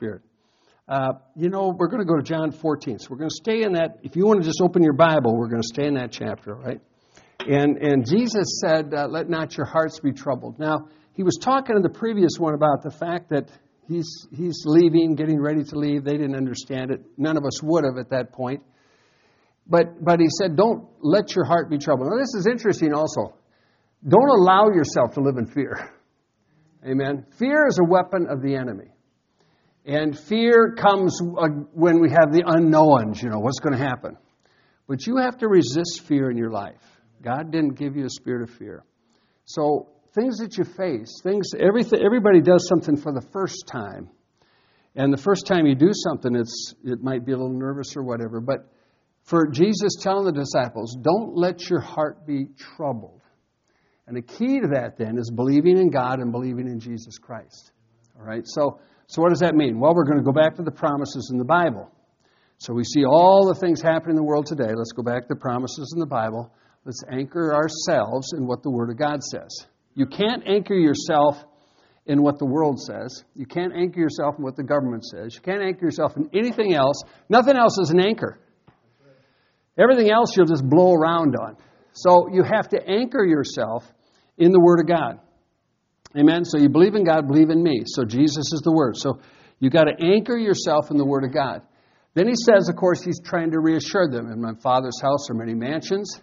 Spirit. Uh, you know, we're going to go to John 14. So we're going to stay in that. If you want to just open your Bible, we're going to stay in that chapter, right? And, and Jesus said, uh, Let not your hearts be troubled. Now, he was talking in the previous one about the fact that he's, he's leaving, getting ready to leave. They didn't understand it. None of us would have at that point. But, but he said, Don't let your heart be troubled. Now, this is interesting also. Don't allow yourself to live in fear. Amen. Fear is a weapon of the enemy. And fear comes uh, when we have the unknowns, you know, what's going to happen. But you have to resist fear in your life. God didn't give you a spirit of fear. So, things that you face, things, everything, everybody does something for the first time. And the first time you do something, it's, it might be a little nervous or whatever. But for Jesus telling the disciples, don't let your heart be troubled. And the key to that then is believing in God and believing in Jesus Christ. All right? So, so what does that mean? Well, we're going to go back to the promises in the Bible. So we see all the things happening in the world today. Let's go back to the promises in the Bible. Let's anchor ourselves in what the Word of God says. You can't anchor yourself in what the world says. You can't anchor yourself in what the government says. You can't anchor yourself in anything else. Nothing else is an anchor. Everything else you'll just blow around on. So you have to anchor yourself in the Word of God. Amen. So you believe in God, believe in me. So Jesus is the Word. So you got to anchor yourself in the Word of God. Then he says, of course, he's trying to reassure them. In my Father's house are many mansions.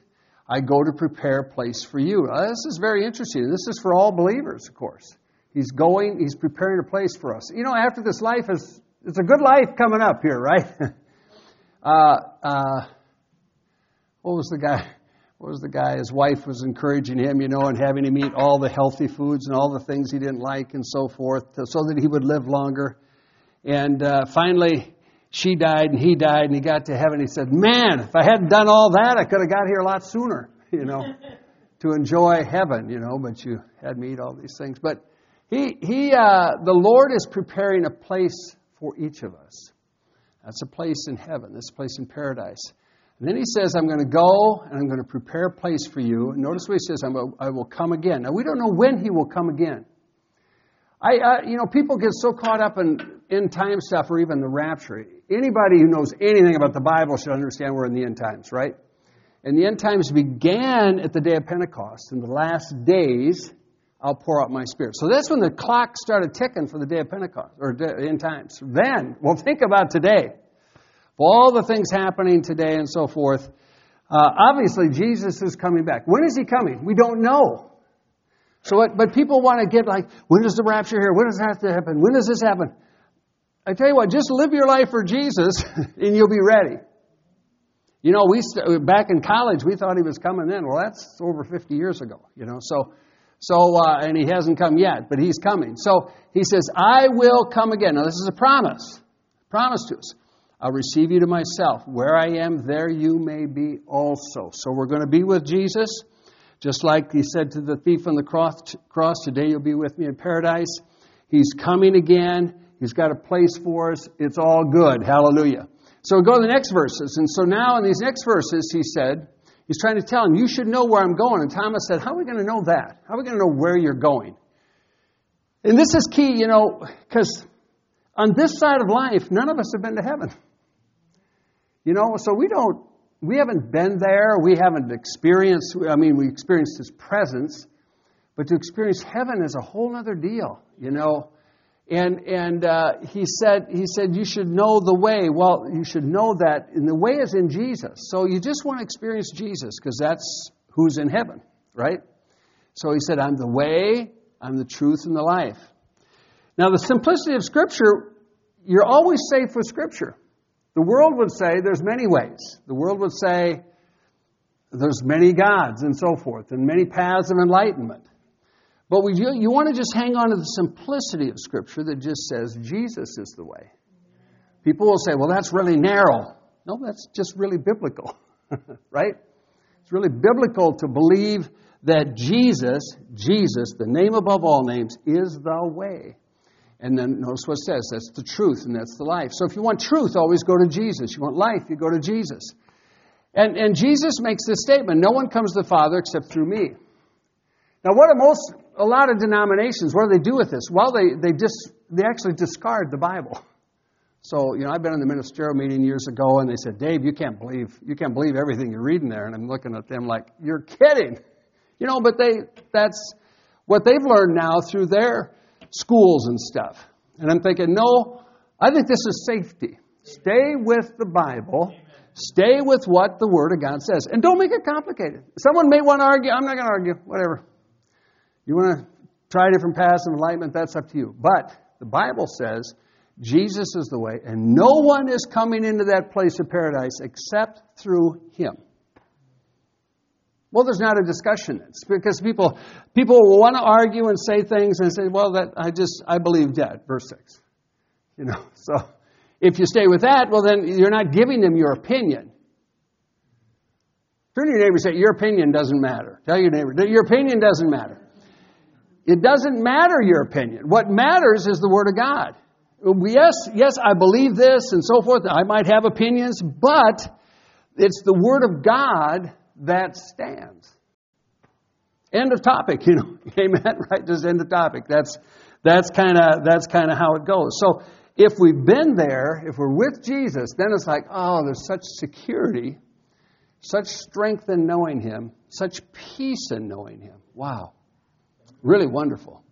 I go to prepare a place for you. Now, this is very interesting. This is for all believers, of course. He's going, he's preparing a place for us. You know, after this life is, it's a good life coming up here, right? uh, uh, what was the guy? What was the guy? His wife was encouraging him, you know, and having him eat all the healthy foods and all the things he didn't like and so forth, so that he would live longer. And uh, finally, she died and he died, and he got to heaven. He said, "Man, if I hadn't done all that, I could have got here a lot sooner, you know, to enjoy heaven, you know. But you had me eat all these things. But he, he, uh, the Lord is preparing a place for each of us. That's a place in heaven. This place in paradise." And then he says, I'm going to go and I'm going to prepare a place for you. And notice what he says, I will come again. Now, we don't know when he will come again. I, uh, you know, people get so caught up in end time stuff or even the rapture. Anybody who knows anything about the Bible should understand we're in the end times, right? And the end times began at the day of Pentecost. In the last days, I'll pour out my spirit. So that's when the clock started ticking for the day of Pentecost, or end times. Then, well, think about today all the things happening today and so forth. Uh, obviously, Jesus is coming back. When is he coming? We don't know. So, what, but people want to get like, when is the rapture here? When does that have to happen? When does this happen? I tell you what, just live your life for Jesus, and you'll be ready. You know, we st- back in college, we thought he was coming then. Well, that's over 50 years ago. You know, so so uh, and he hasn't come yet, but he's coming. So he says, "I will come again." Now, this is a promise, promise to us. I'll receive you to myself. Where I am, there you may be also. So we're going to be with Jesus. Just like he said to the thief on the cross, cross, today you'll be with me in paradise. He's coming again. He's got a place for us. It's all good. Hallelujah. So go to the next verses. And so now in these next verses, he said, he's trying to tell him, you should know where I'm going. And Thomas said, how are we going to know that? How are we going to know where you're going? And this is key, you know, because on this side of life, none of us have been to heaven. You know, so we don't, we haven't been there, we haven't experienced, I mean, we experienced His presence, but to experience heaven is a whole other deal, you know. And, and uh, he, said, he said, you should know the way. Well, you should know that, and the way is in Jesus. So you just want to experience Jesus because that's who's in heaven, right? So he said, I'm the way, I'm the truth, and the life. Now, the simplicity of Scripture, you're always safe with Scripture. The world would say there's many ways. The world would say, there's many gods and so forth, and many paths of enlightenment. But we, you, want to just hang on to the simplicity of Scripture that just says Jesus is the way. People will say, well, that's really narrow. No, that's just really biblical, right? It's really biblical to believe that Jesus, Jesus, the name above all names, is the way. And then notice what it says that's the truth and that's the life. So if you want truth, always go to Jesus. You want life, you go to Jesus. And, and Jesus makes this statement no one comes to the Father except through me. Now, what are most, a lot of denominations, what do they do with this? Well, they, they, dis, they actually discard the Bible. So, you know, I've been in the ministerial meeting years ago, and they said, Dave, you can't believe, you can't believe everything you're reading there. And I'm looking at them like, you're kidding. You know, but they, that's what they've learned now through their schools and stuff. And I'm thinking, no, I think this is safety. Stay with the Bible. Stay with what the Word of God says. And don't make it complicated. Someone may want to argue. I'm not going to argue. Whatever. You want to try different paths of enlightenment, that's up to you. But the Bible says Jesus is the way, and no one is coming into that place of paradise except through Him. Well, there's not a discussion. It's because people people will want to argue and say things and say, "Well, that I just I believe that." Verse six, you know. So if you stay with that, well, then you're not giving them your opinion. Turn to your neighbor and say, "Your opinion doesn't matter." Tell your neighbor, "Your opinion doesn't matter." It doesn't matter your opinion. What matters is the Word of God. Yes, yes, I believe this and so forth. I might have opinions, but it's the Word of God that stands. End of topic, you know. Amen. Right? Just end of topic. That's that's kind of that's kind of how it goes. So if we've been there, if we're with Jesus, then it's like, oh, there's such security, such strength in knowing Him, such peace in knowing Him. Wow. Really wonderful.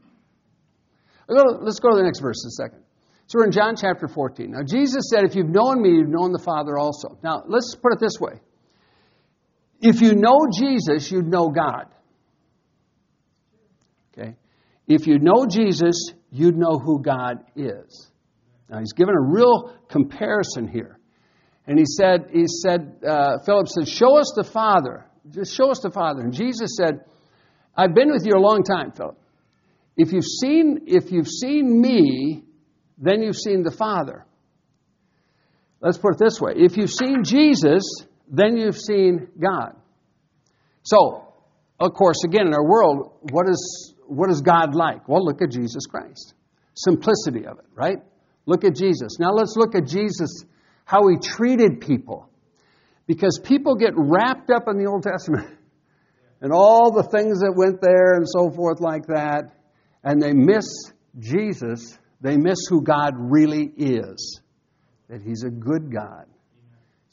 Let's go to the next verse in a second. So we're in John chapter 14. Now, Jesus said, If you've known me, you've known the Father also. Now, let's put it this way. If you know Jesus, you'd know God. Okay? If you know Jesus, you'd know who God is. Now, he's given a real comparison here. And he said, he said, uh, Philip said, Show us the Father. Just show us the Father. And Jesus said, I've been with you a long time, Philip. If you've seen, if you've seen me, then you've seen the Father. Let's put it this way. If you've seen Jesus, then you've seen God. So, of course, again, in our world, what is, what is God like? Well, look at Jesus Christ. Simplicity of it, right? Look at Jesus. Now let's look at Jesus, how he treated people. Because people get wrapped up in the Old Testament and all the things that went there and so forth like that, and they miss Jesus. They miss who God really is. That He's a good God.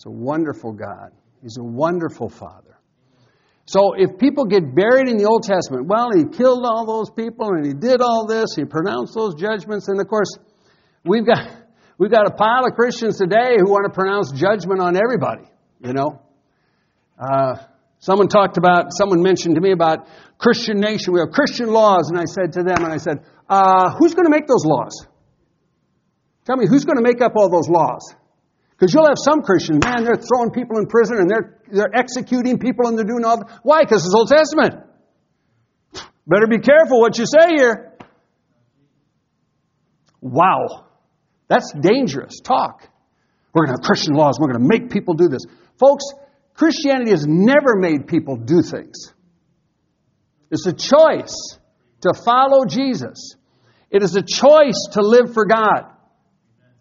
He's a wonderful God. He's a wonderful Father. So if people get buried in the Old Testament, well, He killed all those people and He did all this, He pronounced those judgments, and of course, we've got we've got a pile of Christians today who want to pronounce judgment on everybody. You know, uh, Someone talked about, someone mentioned to me about Christian nation. We have Christian laws. And I said to them, and I said, uh, who's going to make those laws? Tell me, who's going to make up all those laws? Because you'll have some Christians, man, they're throwing people in prison and they're, they're executing people and they're doing all that. Why? Because it's Old Testament. Better be careful what you say here. Wow. That's dangerous talk. We're going to have Christian laws. We're going to make people do this. Folks, Christianity has never made people do things. It's a choice to follow Jesus. It is a choice to live for God.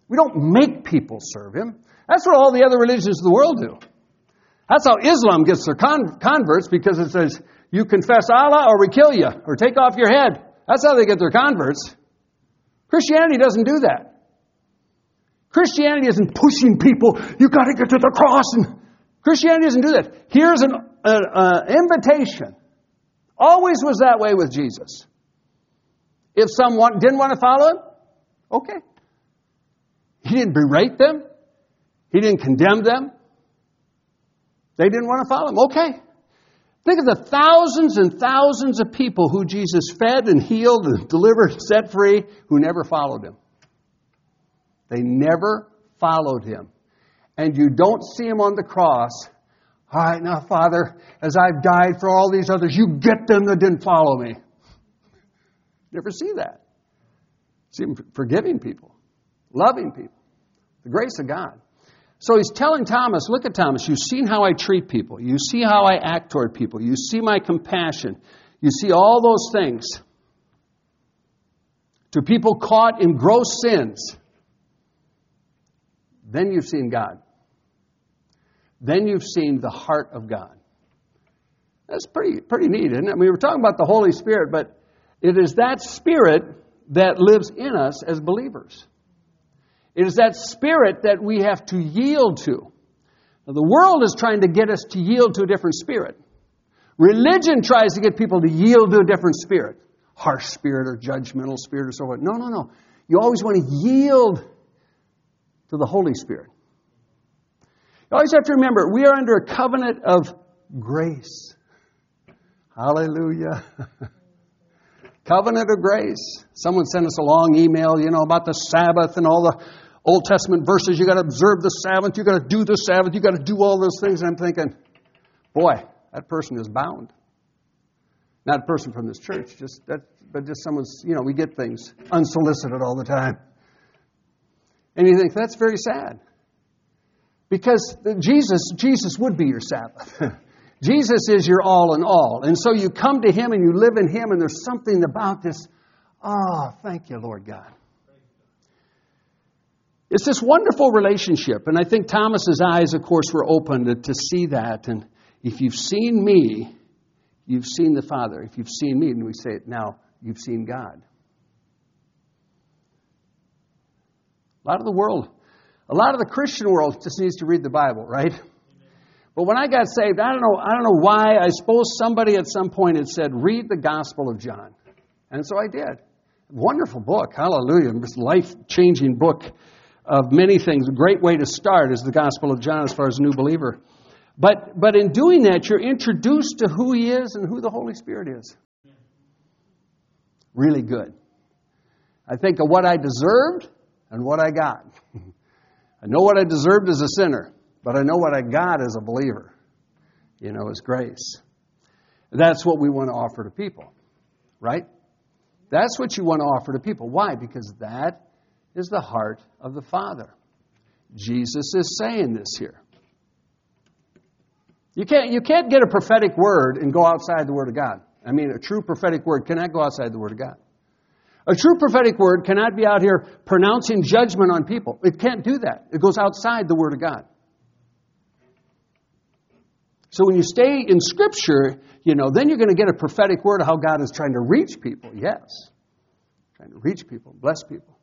We don't make people serve Him. That's what all the other religions of the world do. That's how Islam gets their con- converts because it says, you confess Allah or we kill you or take off your head. That's how they get their converts. Christianity doesn't do that. Christianity isn't pushing people, you got to get to the cross and Christianity doesn't do that. Here's an invitation. Always was that way with Jesus. If someone didn't want to follow him, okay. He didn't berate them. He didn't condemn them. They didn't want to follow him. Okay. Think of the thousands and thousands of people who Jesus fed and healed and delivered, and set free, who never followed him. They never followed him and you don't see him on the cross All right, now, Father, as I've died for all these others, you get them that didn't follow me. Never see that. See him forgiving people, loving people, the grace of God. So he's telling Thomas, look at Thomas, you've seen how I treat people. You see how I act toward people. You see my compassion. You see all those things. To people caught in gross sins, then you've seen God. Then you've seen the heart of God. That's pretty, pretty neat, isn't it? We were talking about the Holy Spirit, but it is that Spirit that lives in us as believers. It is that Spirit that we have to yield to. Now, the world is trying to get us to yield to a different spirit. Religion tries to get people to yield to a different spirit harsh spirit or judgmental spirit or so on. No, no, no. You always want to yield to the Holy Spirit. You always have to remember we are under a covenant of grace. Hallelujah. covenant of grace. Someone sent us a long email, you know, about the Sabbath and all the Old Testament verses. You got to observe the Sabbath. You got to do the Sabbath. You got to do all those things. And I'm thinking, boy, that person is bound. Not a person from this church, just that, but just someone's. You know, we get things unsolicited all the time, and you think that's very sad. Because Jesus, Jesus would be your Sabbath. Jesus is your all in all. And so you come to Him and you live in Him, and there's something about this. Oh, thank you, Lord God. It's this wonderful relationship. And I think Thomas's eyes, of course, were opened to, to see that. And if you've seen me, you've seen the Father. If you've seen me, and we say it now, you've seen God. A lot of the world, a lot of the Christian world just needs to read the Bible, right? But when I got saved, I don't know, I don't know why. I suppose somebody at some point had said, read the Gospel of John. And so I did. Wonderful book. Hallelujah. This Life changing book of many things. A great way to start is the Gospel of John as far as a new believer. But, but in doing that, you're introduced to who He is and who the Holy Spirit is. Really good. I think of what I deserved and what I got. I know what I deserved as a sinner, but I know what I got as a believer. You know, as grace. That's what we want to offer to people, right? That's what you want to offer to people. Why? Because that is the heart of the Father. Jesus is saying this here. You can't, you can't get a prophetic word and go outside the Word of God. I mean, a true prophetic word cannot go outside the Word of God. A true prophetic word cannot be out here pronouncing judgment on people. It can't do that. It goes outside the Word of God. So when you stay in Scripture, you know, then you're going to get a prophetic word of how God is trying to reach people. Yes. Trying to reach people, bless people.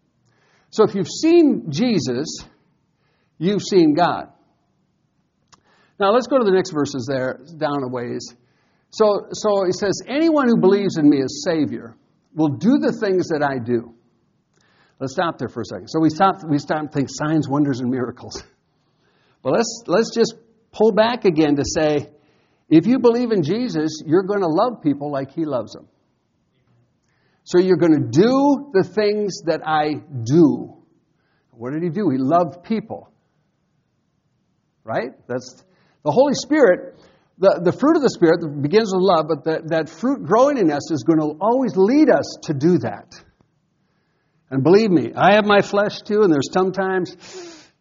So if you've seen Jesus, you've seen God. Now let's go to the next verses there, down a ways. So, so he says, Anyone who believes in me as Savior will do the things that I do. Let's stop there for a second. So we stop, we stop and think signs, wonders, and miracles. But let's, let's just pull back again to say, if you believe in Jesus, you're going to love people like he loves them. So you're going to do the things that I do. What did he do? He loved people. Right? That's the Holy Spirit. The, the fruit of the Spirit begins with love, but the, that fruit growing in us is going to always lead us to do that. And believe me, I have my flesh too, and there's sometimes,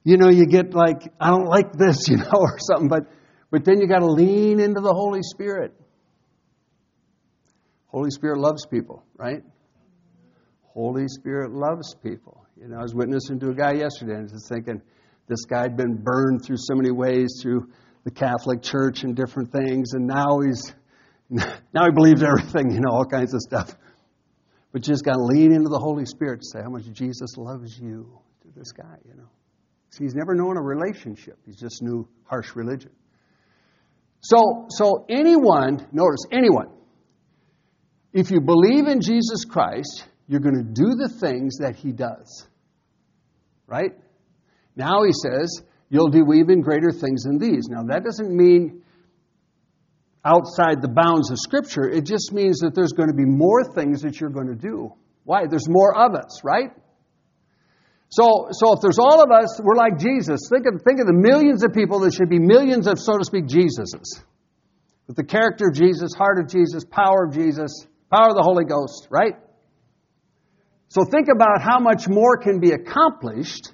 you know, you get like, I don't like this, you know, or something, but, but then you got to lean into the Holy Spirit. Holy Spirit loves people, right? Holy Spirit loves people. You know, I was witnessing to a guy yesterday and just thinking, this guy had been burned through so many ways through the Catholic Church and different things, and now he's now he believes everything, you know, all kinds of stuff. But you just got to lean into the Holy Spirit to say how much Jesus loves you to this guy, you know. See, he's never known a relationship. He's just knew harsh religion. So, so anyone, notice anyone, if you believe in Jesus Christ, you're going to do the things that he does. Right? Now he says, you'll do even greater things than these. Now, that doesn't mean outside the bounds of Scripture. It just means that there's going to be more things that you're going to do. Why? There's more of us, right? So, so if there's all of us, we're like Jesus. Think of, think of the millions of people. There should be millions of, so to speak, Jesuses. With the character of Jesus, heart of Jesus, power of Jesus, power of the Holy Ghost, right? So think about how much more can be accomplished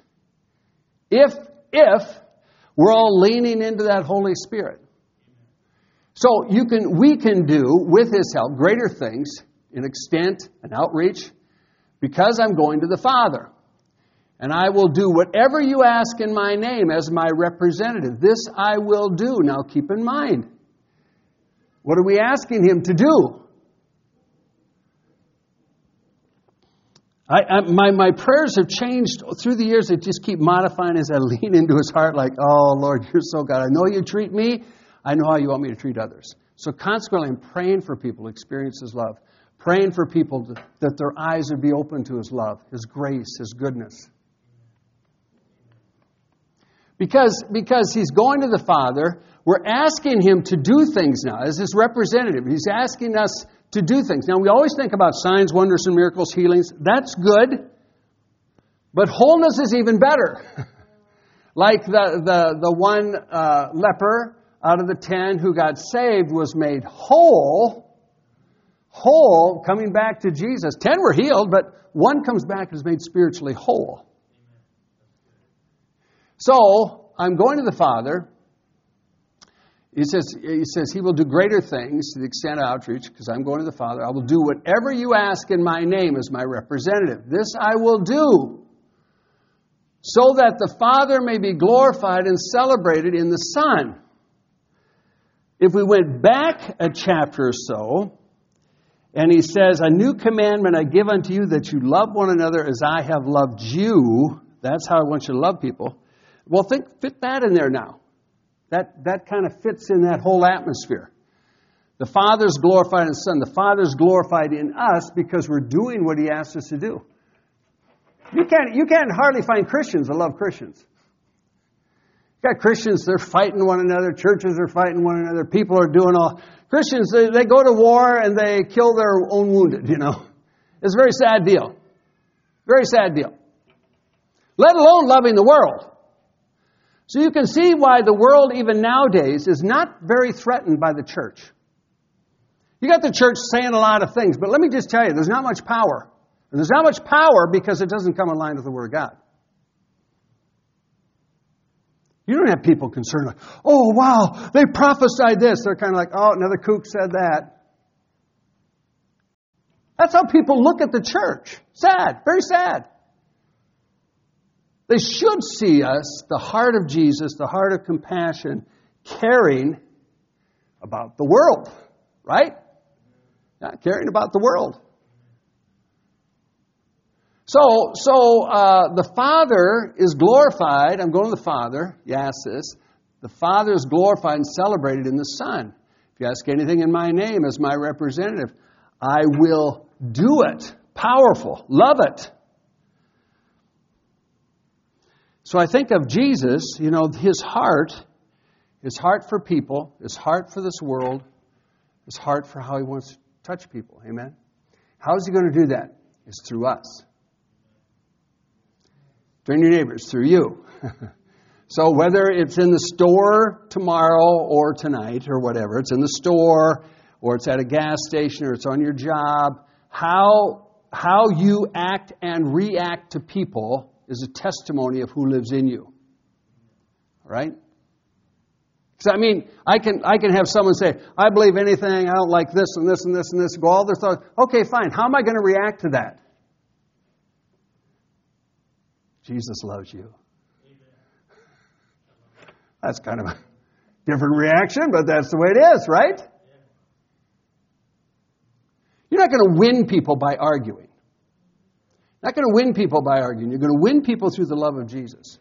if, if we're all leaning into that Holy Spirit. So you can, we can do, with His help, greater things in extent and outreach because I'm going to the Father. And I will do whatever you ask in my name as my representative. This I will do. Now keep in mind, what are we asking him to do? I, I, my, my prayers have changed through the years. They just keep modifying as I lean into his heart, like, oh, Lord, you're so God. I know you treat me. I know how you want me to treat others. So consequently, I'm praying for people to experience his love, praying for people to, that their eyes would be open to his love, his grace, his goodness. Because, because he's going to the Father, we're asking him to do things now as his representative. He's asking us to do things. Now, we always think about signs, wonders, and miracles, healings. That's good. But wholeness is even better. like the, the, the one uh, leper out of the ten who got saved was made whole. Whole, coming back to Jesus. Ten were healed, but one comes back and is made spiritually whole. So, I'm going to the Father. He says, he says, He will do greater things to the extent of outreach, because I'm going to the Father. I will do whatever you ask in my name as my representative. This I will do, so that the Father may be glorified and celebrated in the Son. If we went back a chapter or so, and he says, A new commandment I give unto you that you love one another as I have loved you. That's how I want you to love people. Well, think, fit that in there now. That, that kind of fits in that whole atmosphere. The Father's glorified in the Son. The Father's glorified in us because we're doing what He asked us to do. You can't, you can't hardly find Christians that love Christians. You got Christians, they're fighting one another. Churches are fighting one another. People are doing all. Christians, they, they go to war and they kill their own wounded, you know. It's a very sad deal. Very sad deal. Let alone loving the world. So you can see why the world, even nowadays, is not very threatened by the church. You got the church saying a lot of things, but let me just tell you, there's not much power. And there's not much power because it doesn't come in line with the Word of God. You don't have people concerned like, oh wow, they prophesied this. They're kind of like, oh, another kook said that. That's how people look at the church. Sad, very sad. They should see us, the heart of Jesus, the heart of compassion, caring about the world, right? Not caring about the world. So, so uh, the Father is glorified. I'm going to the Father. You ask this. The Father is glorified and celebrated in the Son. If you ask anything in my name as my representative, I will do it. Powerful. Love it. So I think of Jesus, you know, his heart, his heart for people, his heart for this world, his heart for how he wants to touch people. Amen? How is he going to do that? It's through us. Through your neighbors, through you. so whether it's in the store tomorrow or tonight or whatever, it's in the store or it's at a gas station or it's on your job, how, how you act and react to people is a testimony of who lives in you. Right? Because I mean, I can I can have someone say, "I believe anything. I don't like this and this and this and this." Go all their thoughts. Okay, fine. How am I going to react to that? Jesus loves you. That's kind of a different reaction, but that's the way it is, right? You're not going to win people by arguing not going to win people by arguing. You're going to win people through the love of Jesus.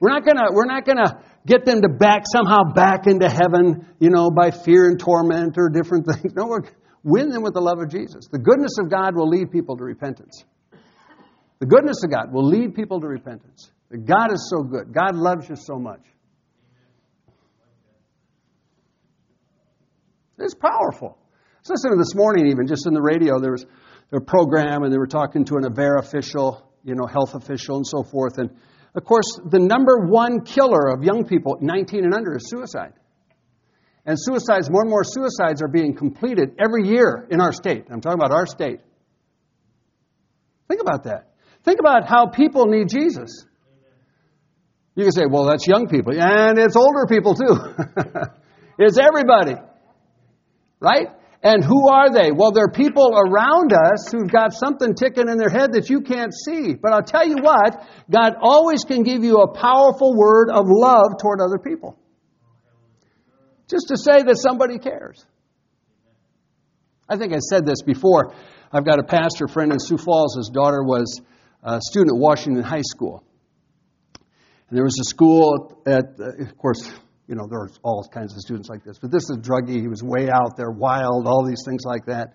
We're not going to, we're not going to get them to back, somehow back into heaven, you know, by fear and torment or different things. No, we're, win them with the love of Jesus. The goodness of God will lead people to repentance. The goodness of God will lead people to repentance. God is so good. God loves you so much. It's powerful. I was listening this morning, even just in the radio, there was a program and they were talking to an Avera official. you know, health official and so forth. And of course, the number one killer of young people 19 and under is suicide. And suicides, more and more suicides are being completed every year in our state. I'm talking about our state. Think about that. Think about how people need Jesus. You can say, well, that's young people. And it's older people too. it's everybody. Right? And who are they? Well, they're people around us who've got something ticking in their head that you can't see. But I'll tell you what, God always can give you a powerful word of love toward other people. Just to say that somebody cares. I think I said this before. I've got a pastor friend in Sioux Falls. His daughter was a student at Washington High School. And there was a school at, uh, of course, you know, there's all kinds of students like this, but this is a druggie. He was way out there, wild, all these things like that.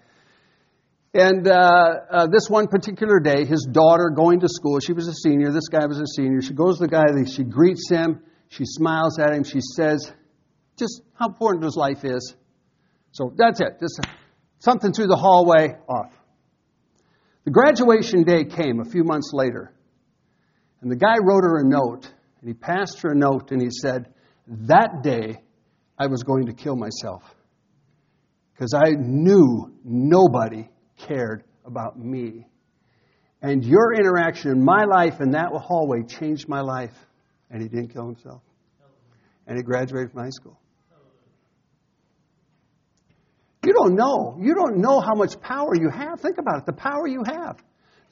And uh, uh, this one particular day, his daughter going to school, she was a senior, this guy was a senior. She goes to the guy, she greets him, she smiles at him, she says, just how important his life is. So that's it. Just something through the hallway, off. The graduation day came a few months later, and the guy wrote her a note and he passed her a note and he said, That day I was going to kill myself because I knew nobody cared about me. And your interaction in my life in that hallway changed my life. And he didn't kill himself. And he graduated from high school. You don't know. You don't know how much power you have. Think about it the power you have.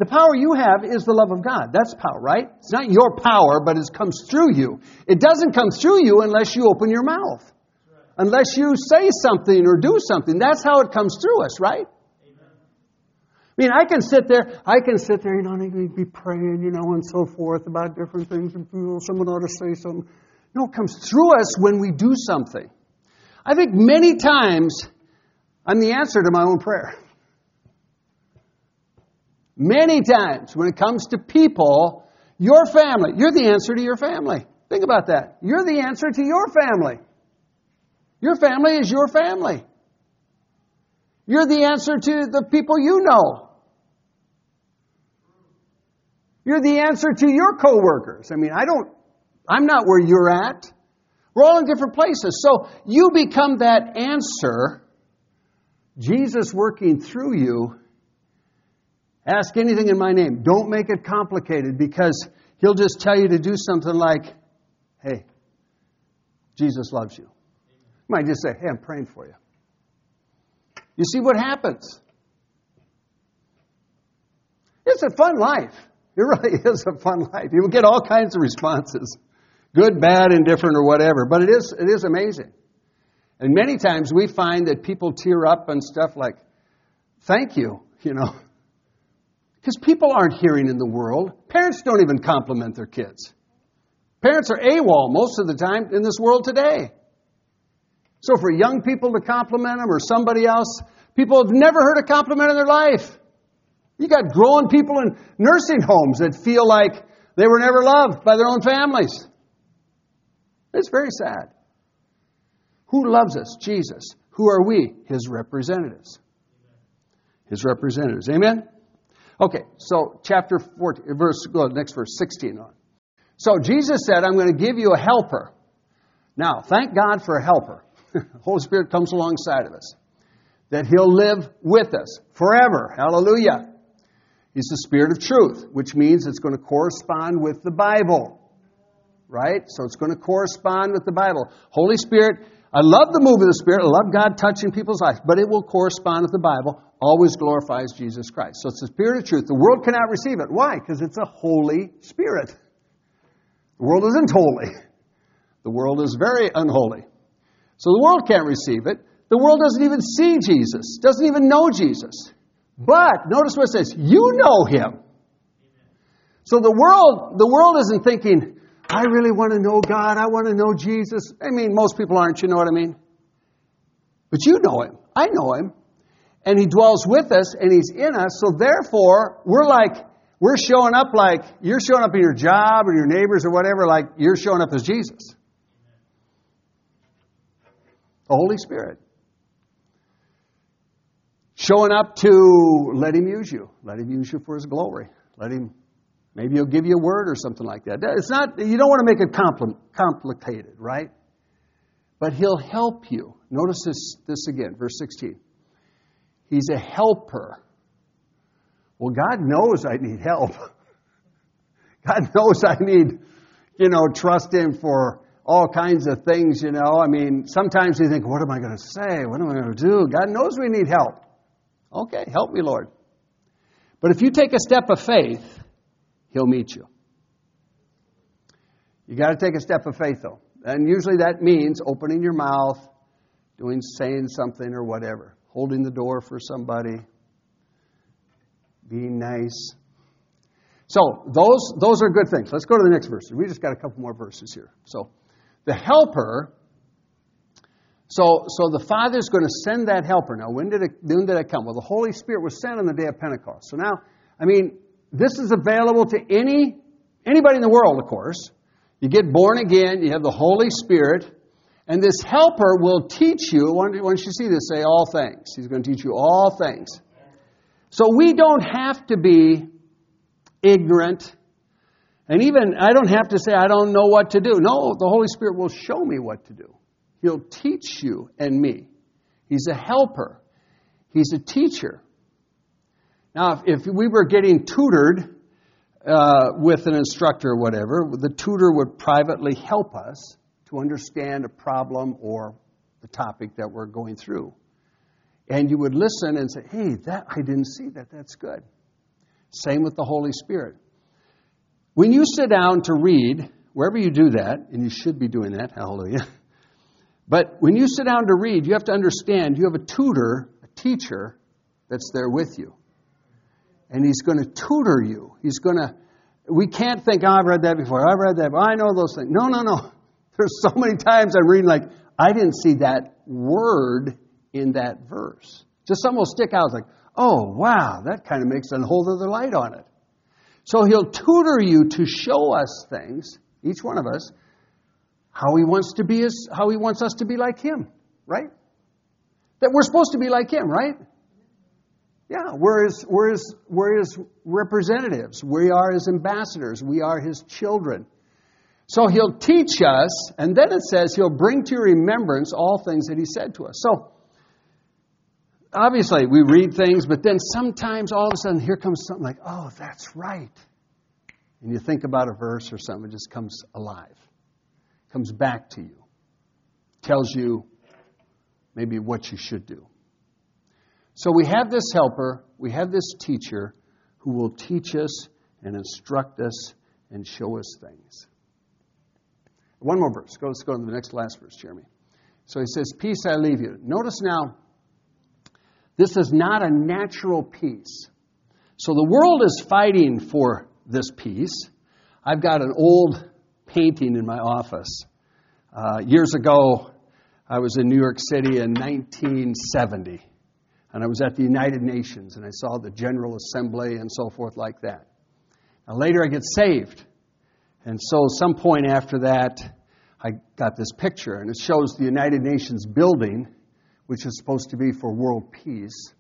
The power you have is the love of God. That's power, right? It's not your power, but it comes through you. It doesn't come through you unless you open your mouth. Unless you say something or do something. That's how it comes through us, right? I mean, I can sit there, I can sit there, you know, and be praying, you know, and so forth about different things, and feel someone ought to say something. No, it comes through us when we do something. I think many times I'm the answer to my own prayer. Many times when it comes to people, your family, you're the answer to your family. Think about that. You're the answer to your family. Your family is your family. You're the answer to the people you know. You're the answer to your coworkers. I mean, I don't, I'm not where you're at. We're all in different places. So you become that answer, Jesus working through you Ask anything in my name. Don't make it complicated because he'll just tell you to do something like, hey, Jesus loves you. You might just say, hey, I'm praying for you. You see what happens? It's a fun life. It really is a fun life. You will get all kinds of responses good, bad, indifferent, or whatever. But it is, it is amazing. And many times we find that people tear up and stuff like, thank you, you know. Because people aren't hearing in the world. Parents don't even compliment their kids. Parents are AWOL most of the time in this world today. So for young people to compliment them or somebody else, people have never heard a compliment in their life. You got growing people in nursing homes that feel like they were never loved by their own families. It's very sad. Who loves us? Jesus. Who are we? His representatives. His representatives. Amen? Okay, so chapter 14, verse, go next verse, 16 on. So Jesus said, I'm going to give you a helper. Now, thank God for a helper. Holy Spirit comes alongside of us. That He'll live with us forever. Hallelujah. He's the Spirit of truth, which means it's going to correspond with the Bible. Right? So it's going to correspond with the Bible. Holy Spirit I love the move of the Spirit. I love God touching people's lives, but it will correspond with the Bible. Always glorifies Jesus Christ. So it's the Spirit of truth. The world cannot receive it. Why? Because it's a Holy Spirit. The world isn't holy. The world is very unholy. So the world can't receive it. The world doesn't even see Jesus, doesn't even know Jesus. But notice what it says, you know him. So the world, the world isn't thinking, I really want to know God. I want to know Jesus. I mean, most people aren't, you know what I mean? But you know Him. I know Him. And He dwells with us and He's in us. So therefore, we're like, we're showing up like you're showing up in your job or your neighbors or whatever, like you're showing up as Jesus. The Holy Spirit. Showing up to let Him use you. Let Him use you for His glory. Let Him Maybe he'll give you a word or something like that. It's not, you don't want to make it compl- complicated, right? But he'll help you. Notice this, this again, verse 16. He's a helper. Well, God knows I need help. God knows I need, you know, trust Him for all kinds of things, you know. I mean, sometimes you think, what am I going to say? What am I going to do? God knows we need help. Okay, help me, Lord. But if you take a step of faith, He'll meet you. You got to take a step of faith, though. And usually that means opening your mouth, doing, saying something or whatever, holding the door for somebody, being nice. So those those are good things. Let's go to the next verse. We just got a couple more verses here. So the helper. So so the Father's going to send that helper. Now when did it when did it come? Well, the Holy Spirit was sent on the day of Pentecost. So now, I mean, this is available to any anybody in the world, of course. You get born again, you have the Holy Spirit, and this helper will teach you. Once you see this, say all things. He's going to teach you all things. So we don't have to be ignorant. And even, I don't have to say, I don't know what to do. No, the Holy Spirit will show me what to do. He'll teach you and me. He's a helper, He's a teacher. Now, if, we were getting tutored uh, with an instructor or whatever, the tutor would privately help us to understand a problem or the topic that we're going through. And you would listen and say, hey, that I didn't see that. That's good. Same with the Holy Spirit. When you sit down to read, wherever you do that, and you should be doing that, hallelujah. But when you sit down to read, you have to understand you have a tutor, a teacher that's there with you. And he's going to tutor you. He's going to, we can't think, oh, I've read that before. I've read that. I know those things. No, no, no. There's so many times I'm reading, like, I didn't see that word in that verse. Just something will stick out. Like, oh, wow, that kind of makes a whole other light on it. So he'll tutor you to show us things, each one of us, how he wants to be as, how he wants us to be like him, right? That we're supposed to be like him, right? Yeah, we're his, we're his, we're his representatives. We are his ambassadors. We are his children. So he'll teach us, and then it says he'll bring to your remembrance all things that he said to us. So obviously we read things, but then sometimes all of a sudden here comes something like, oh, that's right. And you think about a verse or something, it just comes alive, comes back to you, tells you maybe what you should do. So we have this helper, we have this teacher who will teach us and instruct us and show us things. One more verse. Go, let's go to the next last verse, Jeremy. So he says, Peace I leave you. Notice now, this is not a natural peace. So the world is fighting for this peace. I've got an old painting in my office. Uh, years ago, I was in New York City in 1970, and I was at the United Nations, and I saw the General Assembly and so forth like that. Now, later, I get saved. And so, some point after that, I got this picture, and it shows the United Nations building which is supposed to be for world peace.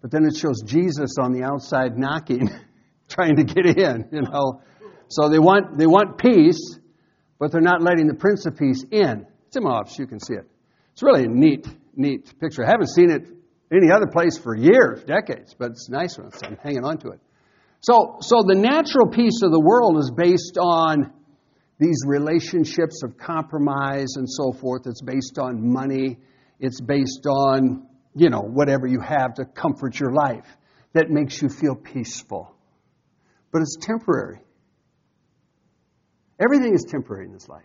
But then it shows Jesus on the outside knocking, trying to get in, you know. So they want, they want peace, but they're not letting the Prince of Peace in. It's in my office, you can see it. It's really a neat, neat picture. I haven't seen it any other place for years, decades, but it's nice one, so I'm hanging on to it. So, so the natural peace of the world is based on these relationships of compromise and so forth. It's based on money it's based on, you know, whatever you have to comfort your life that makes you feel peaceful. But it's temporary. Everything is temporary in this life.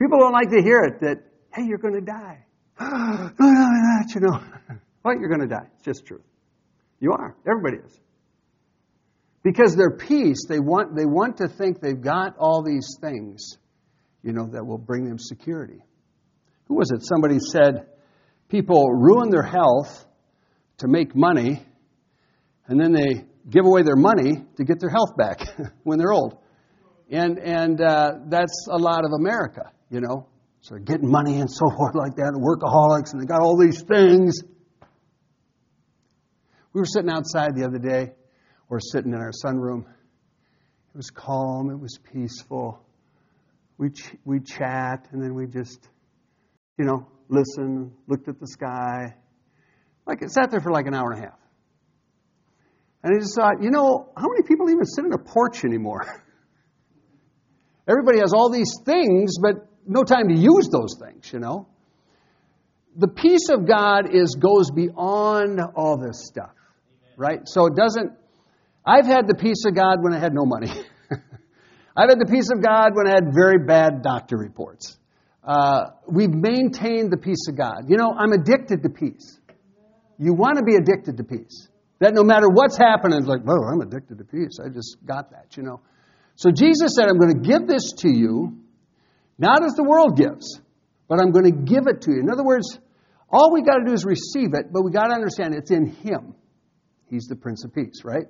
People don't like to hear it that, hey, you're going to die. No, no, no, you know. What? You're going to die. It's just true. You are. Everybody is. Because they're peace, they want, they want to think they've got all these things, you know, that will bring them security who was it? Somebody said people ruin their health to make money, and then they give away their money to get their health back when they're old. And, and uh, that's a lot of America, you know. So they're getting money and so forth like that, workaholics, and they got all these things. We were sitting outside the other day. We're sitting in our sunroom, It was calm, it was peaceful. We ch- we chat, and then we just, you know, listen, looked at the sky. Like it sat there for like an hour and a half. And I just thought, you know, how many people even sit on a porch anymore? Everybody has all these things, but no time to use those things, you know. The peace of God is goes beyond all this stuff, right? So it doesn't. I've had the peace of God when I had no money. I've had the peace of God when I had very bad doctor reports. Uh, we've maintained the peace of God. You know, I'm addicted to peace. You want to be addicted to peace. That no matter what's happening, it's like, well, I'm addicted to peace. I just got that, you know. So Jesus said, I'm going to give this to you, not as the world gives, but I'm going to give it to you. In other words, all we got to do is receive it, but we got to understand it's in Him. He's the Prince of Peace, right?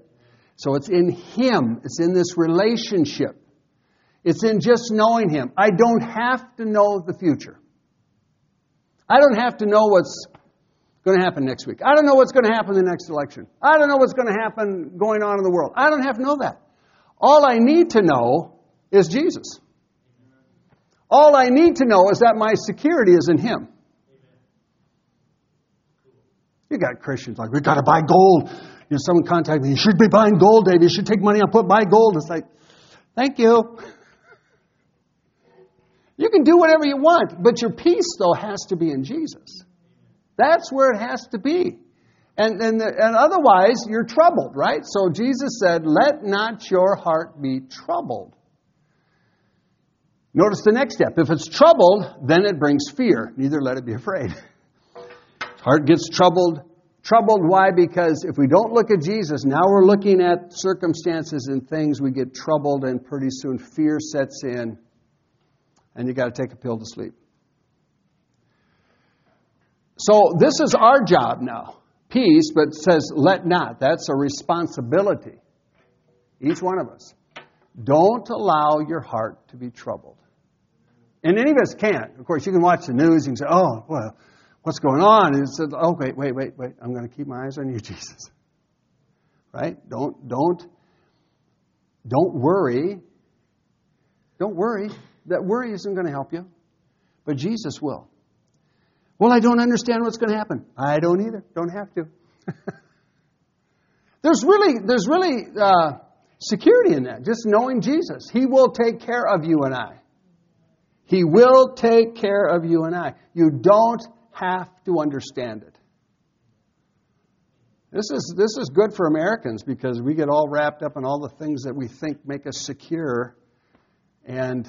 So it's in Him. It's in this relationship. It's in just knowing Him. I don't have to know the future. I don't have to know what's going to happen next week. I don't know what's going to happen in the next election. I don't know what's going to happen going on in the world. I don't have to know that. All I need to know is Jesus. All I need to know is that my security is in Him. You got Christians like, we've got to buy gold. You know, someone contacted me, you should be buying gold, David. You should take money and put buy gold. It's like, thank you. You can do whatever you want, but your peace, though, has to be in Jesus. That's where it has to be. And, and, and otherwise, you're troubled, right? So Jesus said, Let not your heart be troubled. Notice the next step. If it's troubled, then it brings fear. Neither let it be afraid. Heart gets troubled. Troubled, why? Because if we don't look at Jesus, now we're looking at circumstances and things, we get troubled, and pretty soon fear sets in, and you got to take a pill to sleep. So this is our job now. Peace, but says let not. That's a responsibility. Each one of us. Don't allow your heart to be troubled. And any of us can't. Of course, you can watch the news and say, oh, well, what's going on? And it says, oh, wait, wait, wait, wait. I'm going to keep my eyes on you, Jesus. Right? Don't, don't, don't worry. Don't worry. That worry isn't going to help you. But Jesus will. Well, I don't understand what's going to happen. I don't either. Don't have to. there's really, there's really uh, security in that. Just knowing Jesus, He will take care of you and I. He will take care of you and I. You don't have to understand it. This is, this is good for Americans because we get all wrapped up in all the things that we think make us secure, and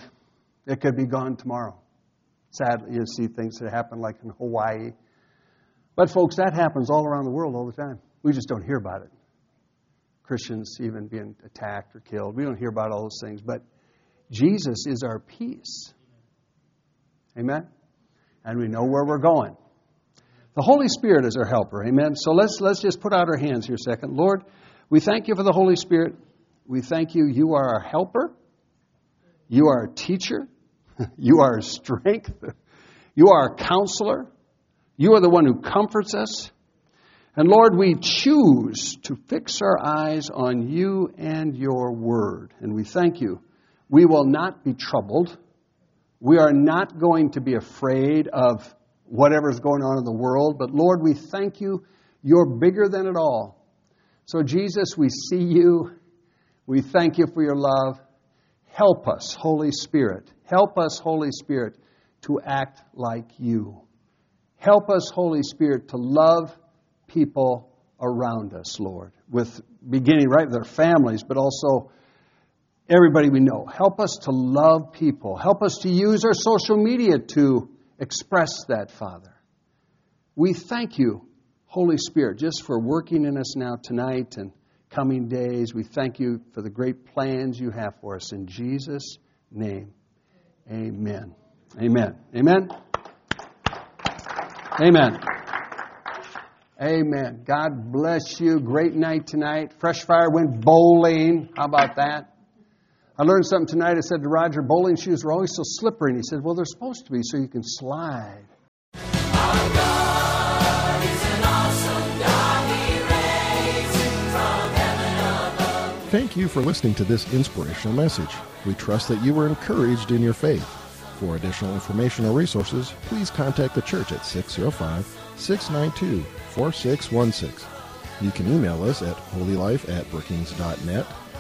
it could be gone tomorrow. Sadly, you see things that happen like in Hawaii. But, folks, that happens all around the world all the time. We just don't hear about it. Christians even being attacked or killed. We don't hear about all those things. But Jesus is our peace. Amen? And we know where we're going. The Holy Spirit is our helper. Amen? So let's, let's just put out our hands here a second. Lord, we thank you for the Holy Spirit. We thank you. You are our helper. You are a teacher. You are our strength. You are a counselor. You are the one who comforts us. And Lord, we choose to fix our eyes on you and your word. And we thank you. We will not be troubled. We are not going to be afraid of whatever's going on in the world. But Lord, we thank you. You're bigger than it all. So, Jesus, we see you. We thank you for your love. Help us, Holy Spirit. Help us, Holy Spirit, to act like you. Help us, Holy Spirit, to love people around us, Lord, with beginning right with our families, but also everybody we know. Help us to love people. Help us to use our social media to express that, Father. We thank you, Holy Spirit, just for working in us now tonight and coming days. We thank you for the great plans you have for us. In Jesus' name, amen. Amen. Amen. Amen. Amen. God bless you. Great night tonight. Fresh Fire went bowling. How about that? I learned something tonight. I said to Roger, bowling shoes are always so slippery. And he said, Well, they're supposed to be so you can slide. Thank you for listening to this inspirational message. We trust that you were encouraged in your faith. For additional information or resources, please contact the church at 605 692 4616. You can email us at holylife at brookings.net